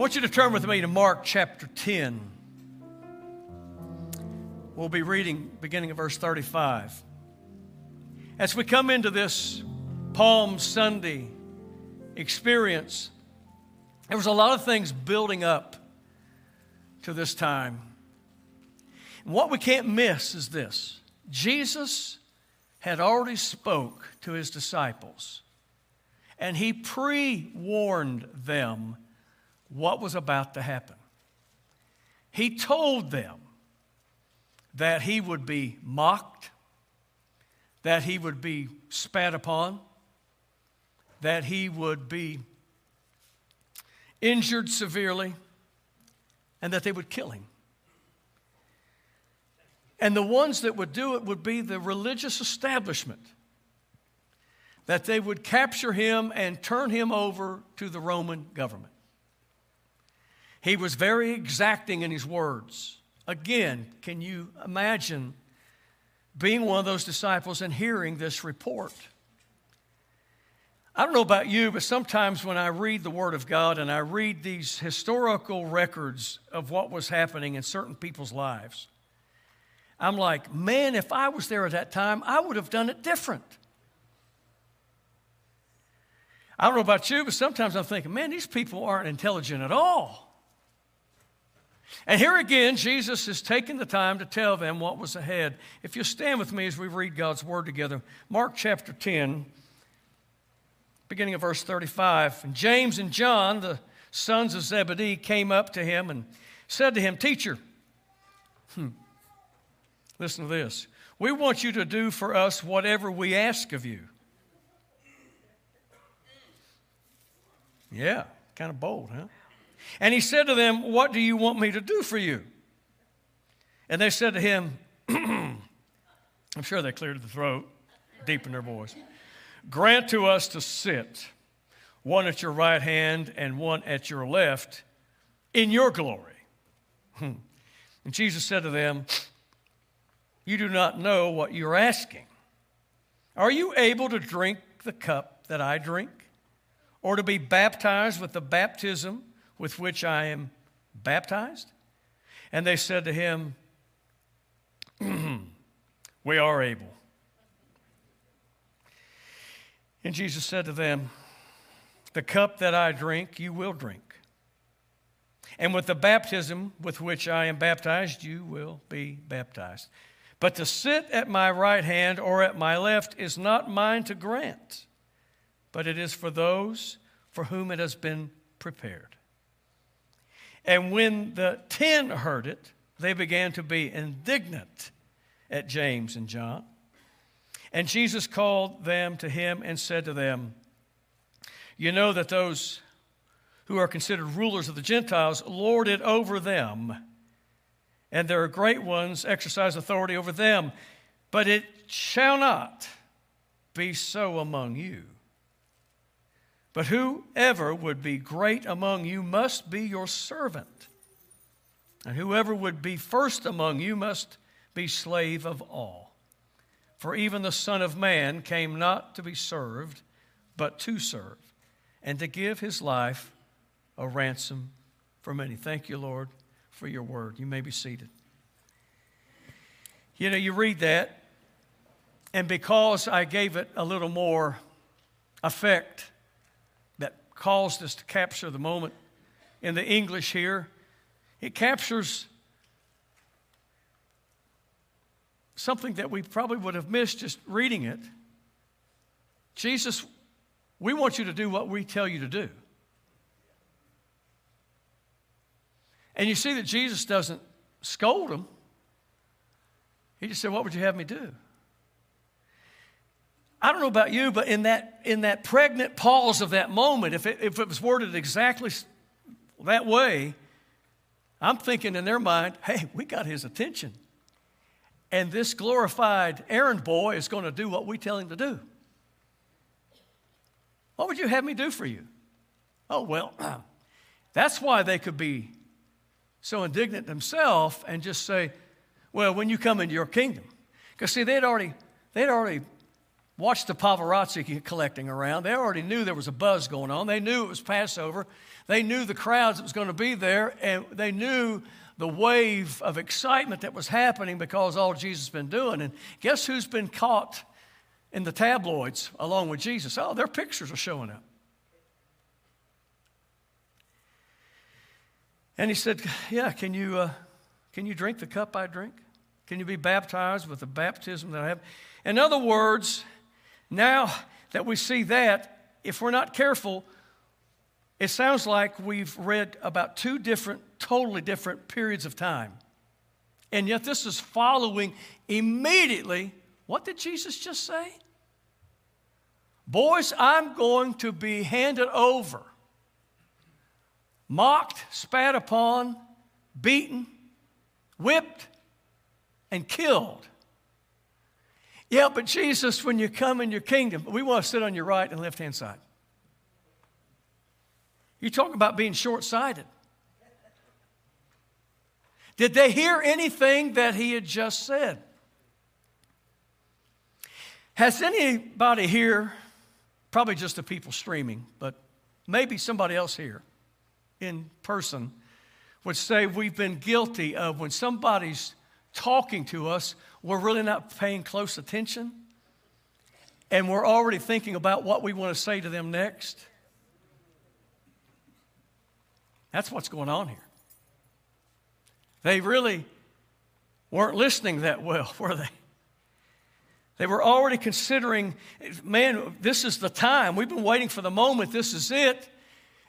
want you to turn with me to Mark chapter 10. We'll be reading beginning of verse 35. As we come into this Palm Sunday experience, there was a lot of things building up to this time. And what we can't miss is this Jesus had already spoke to his disciples and he pre-warned them what was about to happen. He told them that he would be mocked, that he would be spat upon, that he would be injured severely, and that they would kill him. And the ones that would do it would be the religious establishment, that they would capture him and turn him over to the Roman government. He was very exacting in his words. Again, can you imagine being one of those disciples and hearing this report? I don't know about you, but sometimes when I read the Word of God and I read these historical records of what was happening in certain people's lives, I'm like, man, if I was there at that time, I would have done it different. I don't know about you, but sometimes I'm thinking, man, these people aren't intelligent at all. And here again, Jesus is taking the time to tell them what was ahead. If you stand with me as we read God's word together, Mark chapter 10, beginning of verse 35. And James and John, the sons of Zebedee, came up to him and said to him, Teacher, hmm, listen to this. We want you to do for us whatever we ask of you. Yeah, kind of bold, huh? And he said to them, What do you want me to do for you? And they said to him, I'm sure they cleared the throat, deep in their voice. Grant to us to sit, one at your right hand and one at your left, in your glory. Hmm. And Jesus said to them, You do not know what you're asking. Are you able to drink the cup that I drink? Or to be baptized with the baptism with which I am baptized? And they said to him, We are able. And Jesus said to them, The cup that I drink, you will drink. And with the baptism with which I am baptized, you will be baptized. But to sit at my right hand or at my left is not mine to grant, but it is for those for whom it has been prepared. And when the ten heard it, they began to be indignant at James and John. And Jesus called them to him and said to them, You know that those who are considered rulers of the Gentiles lord it over them, and their great ones exercise authority over them. But it shall not be so among you. But whoever would be great among you must be your servant, and whoever would be first among you must be slave of all. For even the Son of Man came not to be served, but to serve, and to give his life a ransom for many. Thank you, Lord, for your word. You may be seated. You know, you read that, and because I gave it a little more effect caused us to capture the moment in the English here, it captures something that we probably would have missed just reading it. Jesus, we want you to do what we tell you to do. And you see that Jesus doesn't scold them. He just said, What would you have me do? I don't know about you, but in that, in that pregnant pause of that moment, if it, if it was worded exactly that way, I'm thinking in their mind, hey, we got his attention. And this glorified errand boy is going to do what we tell him to do. What would you have me do for you? Oh, well, that's why they could be so indignant themselves and just say, well, when you come into your kingdom. Because, see, they'd already, they'd already watch the paparazzi collecting around. They already knew there was a buzz going on. They knew it was Passover. They knew the crowds that was going to be there, and they knew the wave of excitement that was happening because all Jesus has been doing. And guess who's been caught in the tabloids along with Jesus? Oh, their pictures are showing up. And he said, Yeah, can you, uh, can you drink the cup I drink? Can you be baptized with the baptism that I have? In other words, now that we see that, if we're not careful, it sounds like we've read about two different, totally different periods of time. And yet, this is following immediately what did Jesus just say? Boys, I'm going to be handed over, mocked, spat upon, beaten, whipped, and killed. Yeah, but Jesus, when you come in your kingdom, we want to sit on your right and left hand side. You talk about being short sighted. Did they hear anything that he had just said? Has anybody here, probably just the people streaming, but maybe somebody else here in person, would say we've been guilty of when somebody's talking to us, we're really not paying close attention, and we're already thinking about what we want to say to them next. That's what's going on here. They really weren't listening that well, were they? They were already considering, man, this is the time. We've been waiting for the moment. This is it.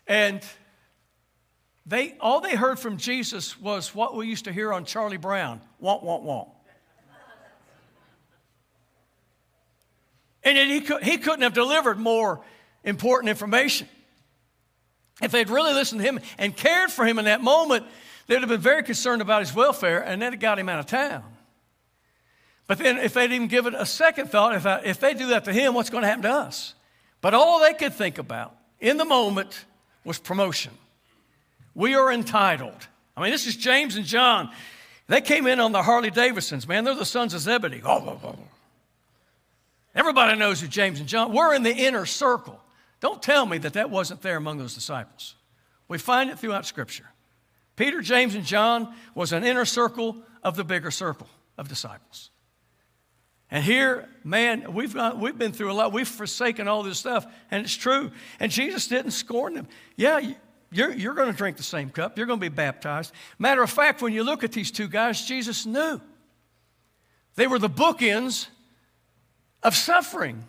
And they, all they heard from Jesus was what we used to hear on Charlie Brown want, want, want. And yet he, could, he couldn't have delivered more important information. If they'd really listened to him and cared for him in that moment, they'd have been very concerned about his welfare, and that got him out of town. But then, if they'd even given a second thought, if, I, if they do that to him, what's going to happen to us? But all they could think about in the moment was promotion. We are entitled. I mean, this is James and John. They came in on the Harley Davidsons, man. They're the sons of Zebedee. Oh, oh, oh, Everybody knows who James and John. We're in the inner circle. Don't tell me that that wasn't there among those disciples. We find it throughout Scripture. Peter, James, and John was an inner circle of the bigger circle of disciples. And here, man, we've, got, we've been through a lot. We've forsaken all this stuff, and it's true. And Jesus didn't scorn them. Yeah, you're, you're going to drink the same cup, you're going to be baptized. Matter of fact, when you look at these two guys, Jesus knew. They were the bookends of suffering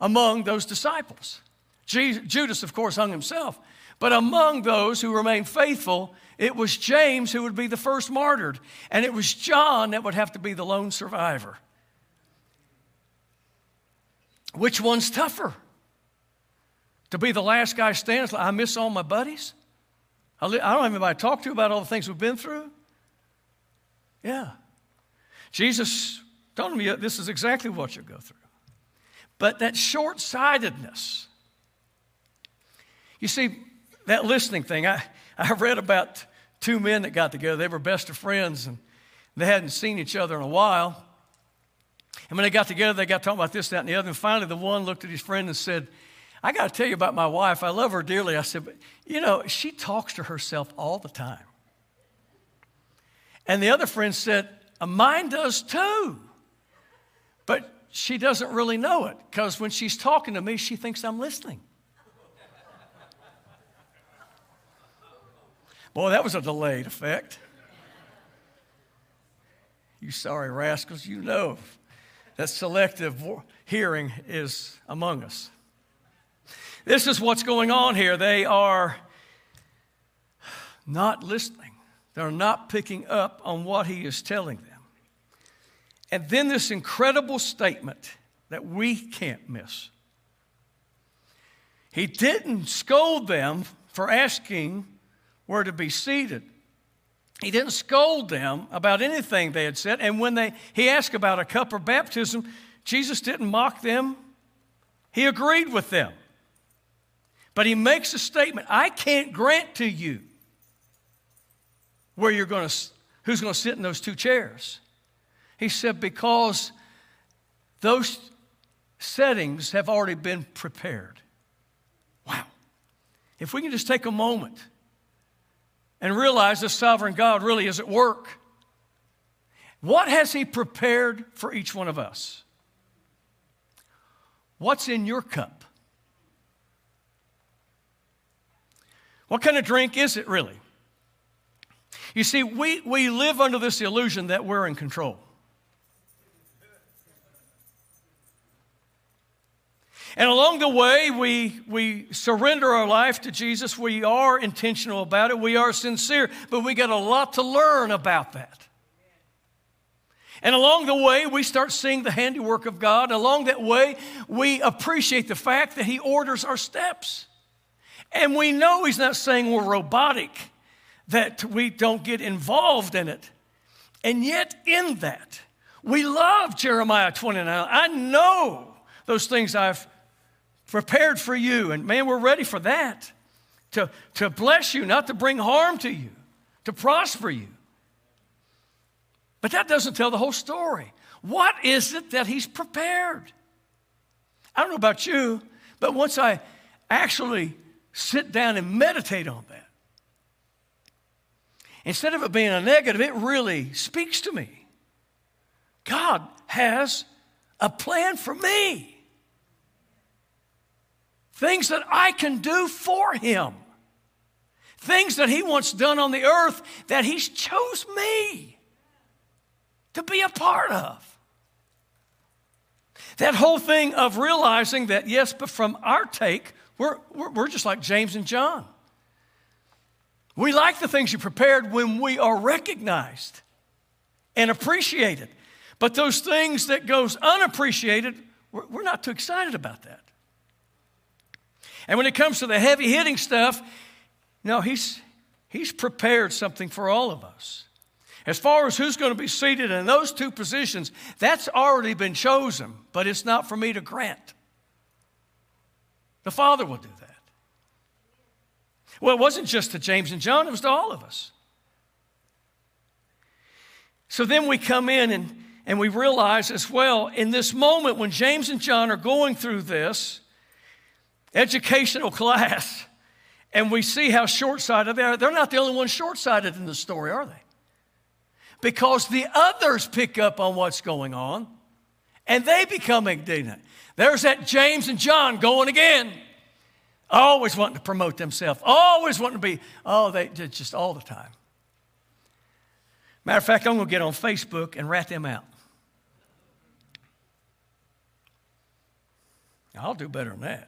among those disciples. Judas, of course, hung himself. But among those who remained faithful, it was James who would be the first martyred, and it was John that would have to be the lone survivor. Which one's tougher? To be the last guy standing, I miss all my buddies? I don't have anybody to talk to about all the things we've been through? Yeah. Jesus told me this is exactly what you'll go through. But that short sightedness, you see, that listening thing, I, I read about two men that got together. They were best of friends and they hadn't seen each other in a while. And when they got together, they got talking about this, that, and the other. And finally, the one looked at his friend and said, I got to tell you about my wife. I love her dearly. I said, but you know, she talks to herself all the time. And the other friend said, uh, Mine does too. But she doesn't really know it because when she's talking to me, she thinks I'm listening. Boy, that was a delayed effect. You sorry rascals, you know that selective hearing is among us. This is what's going on here. They are not listening, they're not picking up on what he is telling them. And then this incredible statement that we can't miss. He didn't scold them for asking where to be seated. He didn't scold them about anything they had said. And when they, he asked about a cup of baptism, Jesus didn't mock them, he agreed with them. But he makes a statement I can't grant to you where you're going to, who's going to sit in those two chairs. He said, because those settings have already been prepared. Wow. If we can just take a moment and realize the sovereign God really is at work, what has He prepared for each one of us? What's in your cup? What kind of drink is it really? You see, we, we live under this illusion that we're in control. And along the way, we, we surrender our life to Jesus. We are intentional about it. We are sincere, but we got a lot to learn about that. And along the way, we start seeing the handiwork of God. Along that way, we appreciate the fact that He orders our steps. And we know He's not saying we're robotic, that we don't get involved in it. And yet, in that, we love Jeremiah 29. I know those things I've prepared for you. And man, we're ready for that to, to bless you, not to bring harm to you, to prosper you. But that doesn't tell the whole story. What is it that he's prepared? I don't know about you, but once I actually sit down and meditate on that, instead of it being a negative, it really speaks to me. God has a plan for me things that I can do for Him, things that He wants done on the earth that He's chose me to be a part of. That whole thing of realizing that, yes, but from our take, we're, we're, we're just like James and John. We like the things you prepared when we are recognized and appreciated. But those things that goes unappreciated, we're, we're not too excited about that. And when it comes to the heavy hitting stuff, no, he's, he's prepared something for all of us. As far as who's going to be seated in those two positions, that's already been chosen, but it's not for me to grant. The Father will do that. Well, it wasn't just to James and John, it was to all of us. So then we come in and, and we realize as well, in this moment when James and John are going through this, educational class and we see how short sighted they are, they're not the only ones short sighted in the story, are they? Because the others pick up on what's going on and they become indignant. There's that James and John going again, always wanting to promote themselves, always wanting to be, oh, they just all the time. Matter of fact, I'm going to get on Facebook and rat them out. I'll do better than that.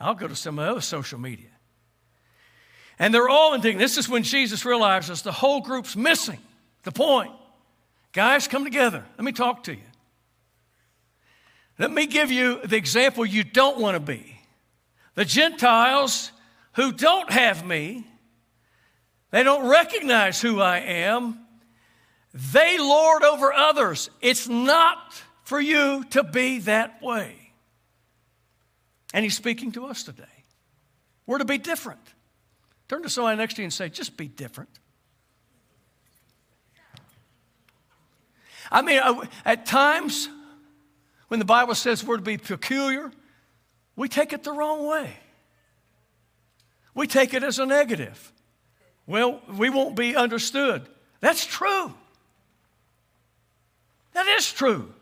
I'll go to some other social media. And they're all indignant. This is when Jesus realizes the whole group's missing the point. Guys, come together. Let me talk to you. Let me give you the example you don't want to be. The Gentiles who don't have me, they don't recognize who I am, they lord over others. It's not for you to be that way. And he's speaking to us today. We're to be different. Turn to somebody next to you and say, just be different. I mean, uh, at times when the Bible says we're to be peculiar, we take it the wrong way. We take it as a negative. Well, we won't be understood. That's true. That is true.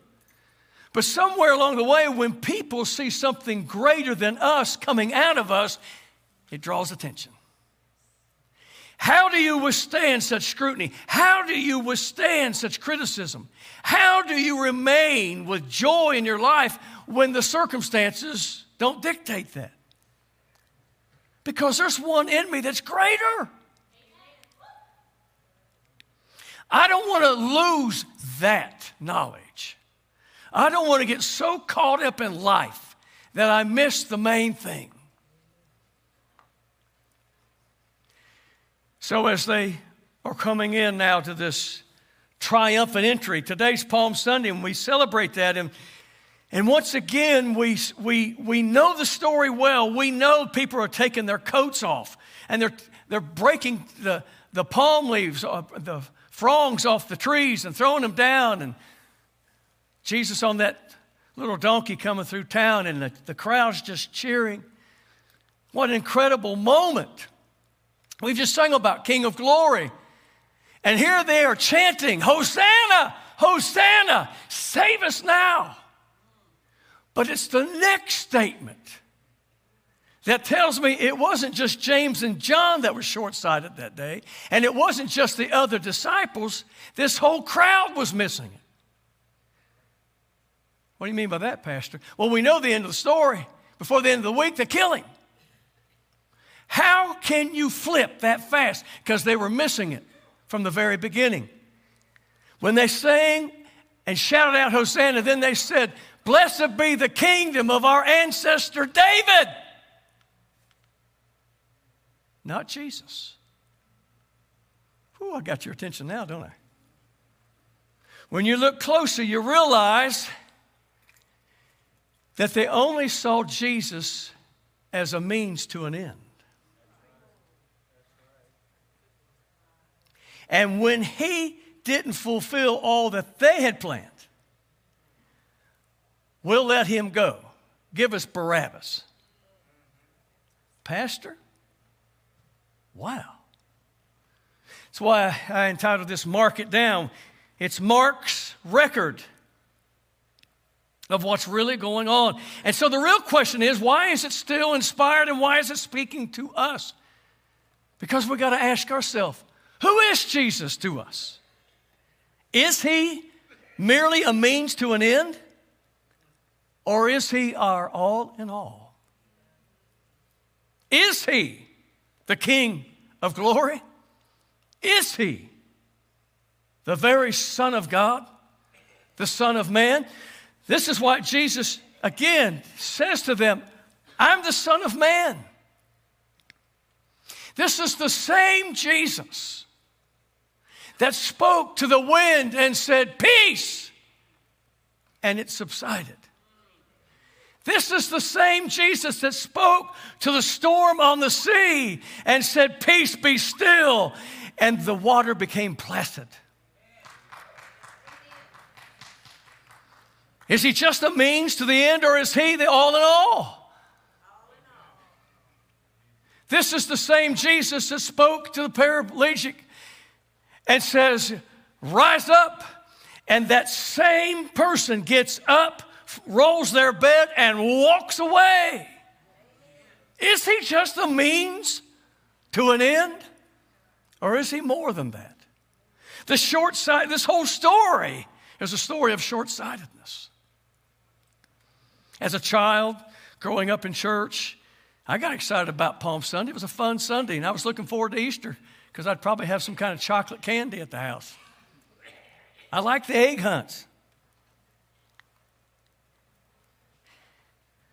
But somewhere along the way, when people see something greater than us coming out of us, it draws attention. How do you withstand such scrutiny? How do you withstand such criticism? How do you remain with joy in your life when the circumstances don't dictate that? Because there's one in me that's greater. I don't want to lose that knowledge. I don't want to get so caught up in life that I miss the main thing. So, as they are coming in now to this triumphant entry, today's Palm Sunday, and we celebrate that. And, and once again, we, we, we know the story well. We know people are taking their coats off and they're, they're breaking the, the palm leaves, uh, the fronds off the trees and throwing them down. And Jesus on that little donkey coming through town and the, the crowd's just cheering. What an incredible moment. We've just sung about King of Glory. And here they are chanting, Hosanna, Hosanna, save us now. But it's the next statement that tells me it wasn't just James and John that were short sighted that day, and it wasn't just the other disciples. This whole crowd was missing it. What do you mean by that, Pastor? Well, we know the end of the story. Before the end of the week, they kill him. How can you flip that fast? Because they were missing it from the very beginning. When they sang and shouted out Hosanna, then they said, Blessed be the kingdom of our ancestor David. Not Jesus. Ooh, I got your attention now, don't I? When you look closer, you realize that they only saw Jesus as a means to an end. And when he didn't fulfill all that they had planned, we'll let him go. Give us Barabbas. Pastor? Wow. That's why I entitled this Mark It Down. It's Mark's record of what's really going on. And so the real question is why is it still inspired and why is it speaking to us? Because we got to ask ourselves who is Jesus to us? Is he merely a means to an end? Or is he our all in all? Is he the King of glory? Is he the very Son of God, the Son of Man? This is what Jesus again says to them I'm the Son of Man. This is the same Jesus that spoke to the wind and said, Peace! And it subsided. This is the same Jesus that spoke to the storm on the sea and said, Peace be still. And the water became placid. Is he just a means to the end or is he the all in all? This is the same Jesus that spoke to the paraplegic and says, Rise up. And that same person gets up, rolls their bed, and walks away. Is he just a means to an end? Or is he more than that? The short sight, this whole story is a story of short sightedness. As a child growing up in church, I got excited about Palm Sunday. It was a fun Sunday, and I was looking forward to Easter because I'd probably have some kind of chocolate candy at the house. I like the egg hunts.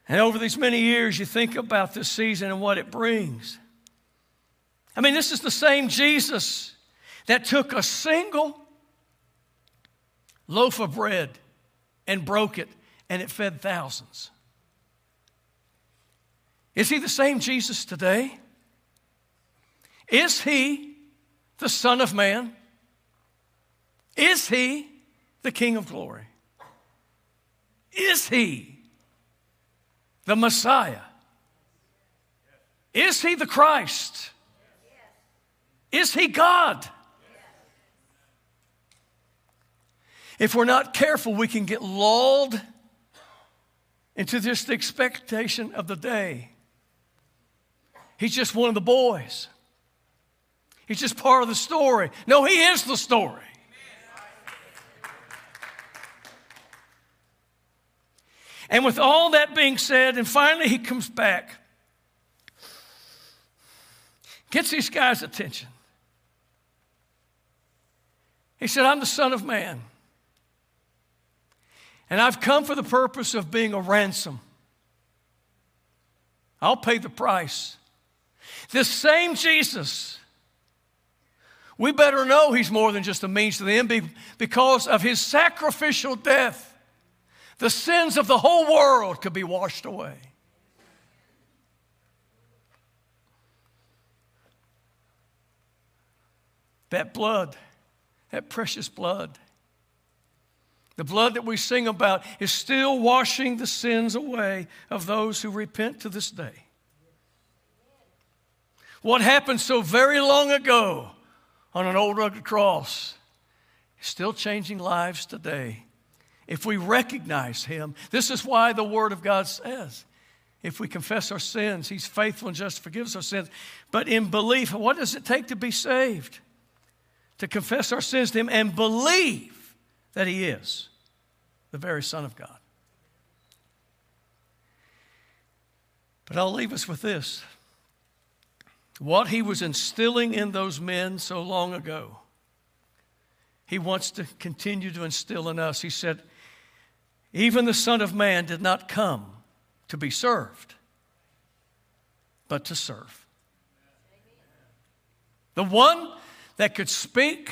And over these many years, you think about this season and what it brings. I mean, this is the same Jesus that took a single loaf of bread and broke it, and it fed thousands. Is he the same Jesus today? Is he the Son of Man? Is he the King of glory? Is he the Messiah? Is he the Christ? Is he God? If we're not careful, we can get lulled into just the expectation of the day. He's just one of the boys. He's just part of the story. No, He is the story. And with all that being said, and finally he comes back, gets these guys' attention. He said, I'm the Son of Man. And I've come for the purpose of being a ransom. I'll pay the price. This same Jesus we better know he's more than just a means to the end because of his sacrificial death. The sins of the whole world could be washed away. That blood, that precious blood, The blood that we sing about is still washing the sins away of those who repent to this day. What happened so very long ago on an old rugged cross is still changing lives today. If we recognize Him, this is why the Word of God says if we confess our sins, He's faithful and just forgives our sins. But in belief, what does it take to be saved? To confess our sins to Him and believe that He is the very Son of God. But I'll leave us with this. What He was instilling in those men so long ago, He wants to continue to instill in us. He said, Even the Son of Man did not come to be served, but to serve. The one that could speak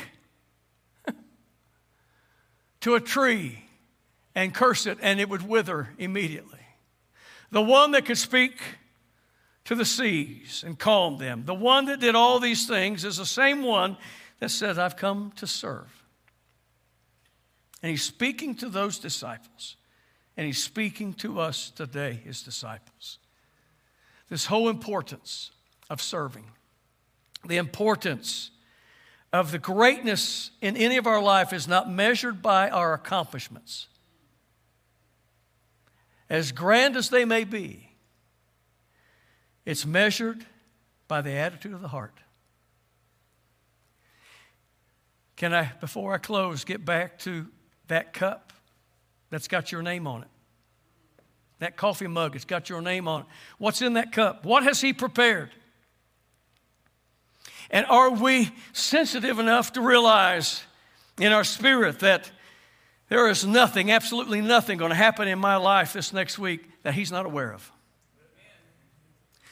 to a tree and curse it and it would wither immediately. The one that could speak to the seas and calm them. The one that did all these things is the same one that said, I've come to serve. And he's speaking to those disciples. And he's speaking to us today, his disciples. This whole importance of serving, the importance of the greatness in any of our life is not measured by our accomplishments. As grand as they may be, it's measured by the attitude of the heart. Can I, before I close, get back to that cup? that's got your name on it. That coffee mug, it's got your name on it. What's in that cup? What has He prepared? And are we sensitive enough to realize in our spirit that there is nothing, absolutely nothing, going to happen in my life this next week that He's not aware of?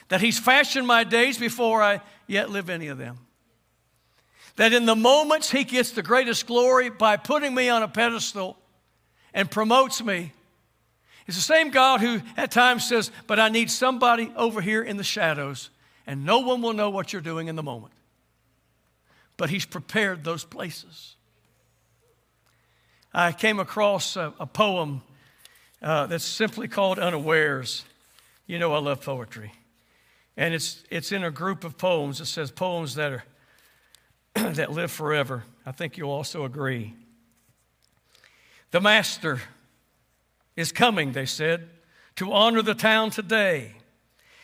That He's fashioned my days before I yet live any of them. That in the moments He gets the greatest glory by putting me on a pedestal and promotes me. It's the same God who at times says, But I need somebody over here in the shadows, and no one will know what you're doing in the moment. But He's prepared those places. I came across a, a poem uh, that's simply called Unawares. You know, I love poetry. And it's, it's in a group of poems. It says poems that, are, that live forever. I think you'll also agree. The master is coming, they said, to honor the town today.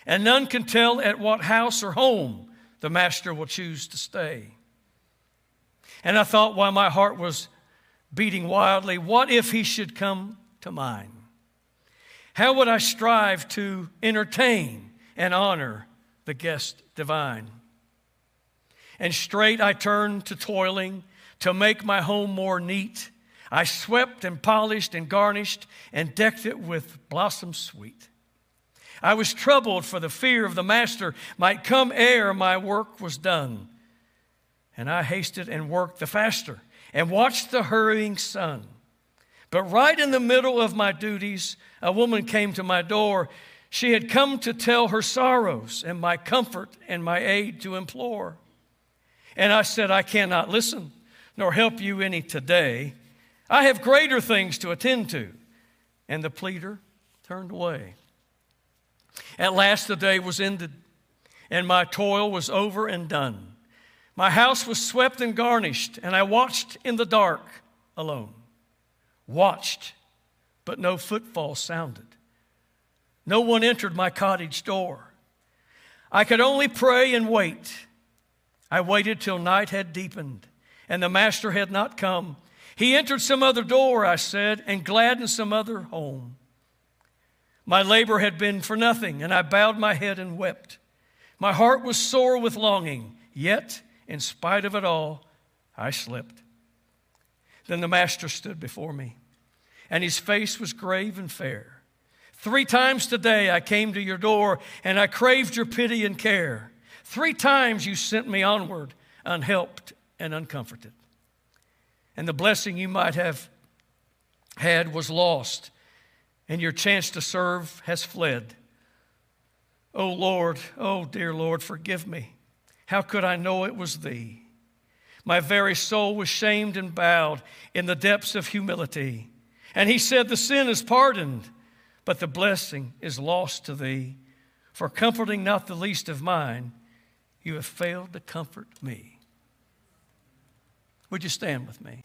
And none can tell at what house or home the master will choose to stay. And I thought while my heart was beating wildly, what if he should come to mine? How would I strive to entertain and honor the guest divine? And straight I turned to toiling to make my home more neat I swept and polished and garnished and decked it with blossoms sweet. I was troubled for the fear of the master might come ere my work was done. And I hasted and worked the faster and watched the hurrying sun. But right in the middle of my duties, a woman came to my door. She had come to tell her sorrows and my comfort and my aid to implore. And I said, I cannot listen nor help you any today. I have greater things to attend to. And the pleader turned away. At last the day was ended, and my toil was over and done. My house was swept and garnished, and I watched in the dark alone. Watched, but no footfall sounded. No one entered my cottage door. I could only pray and wait. I waited till night had deepened, and the master had not come. He entered some other door, I said, and gladdened some other home. My labor had been for nothing, and I bowed my head and wept. My heart was sore with longing, yet, in spite of it all, I slipped. Then the master stood before me, and his face was grave and fair. Three times today I came to your door, and I craved your pity and care. Three times you sent me onward, unhelped and uncomforted and the blessing you might have had was lost, and your chance to serve has fled. Oh Lord, oh dear Lord, forgive me. How could I know it was Thee? My very soul was shamed and bowed in the depths of humility. And he said, The sin is pardoned, but the blessing is lost to thee. For comforting not the least of mine, you have failed to comfort me. Would you stand with me?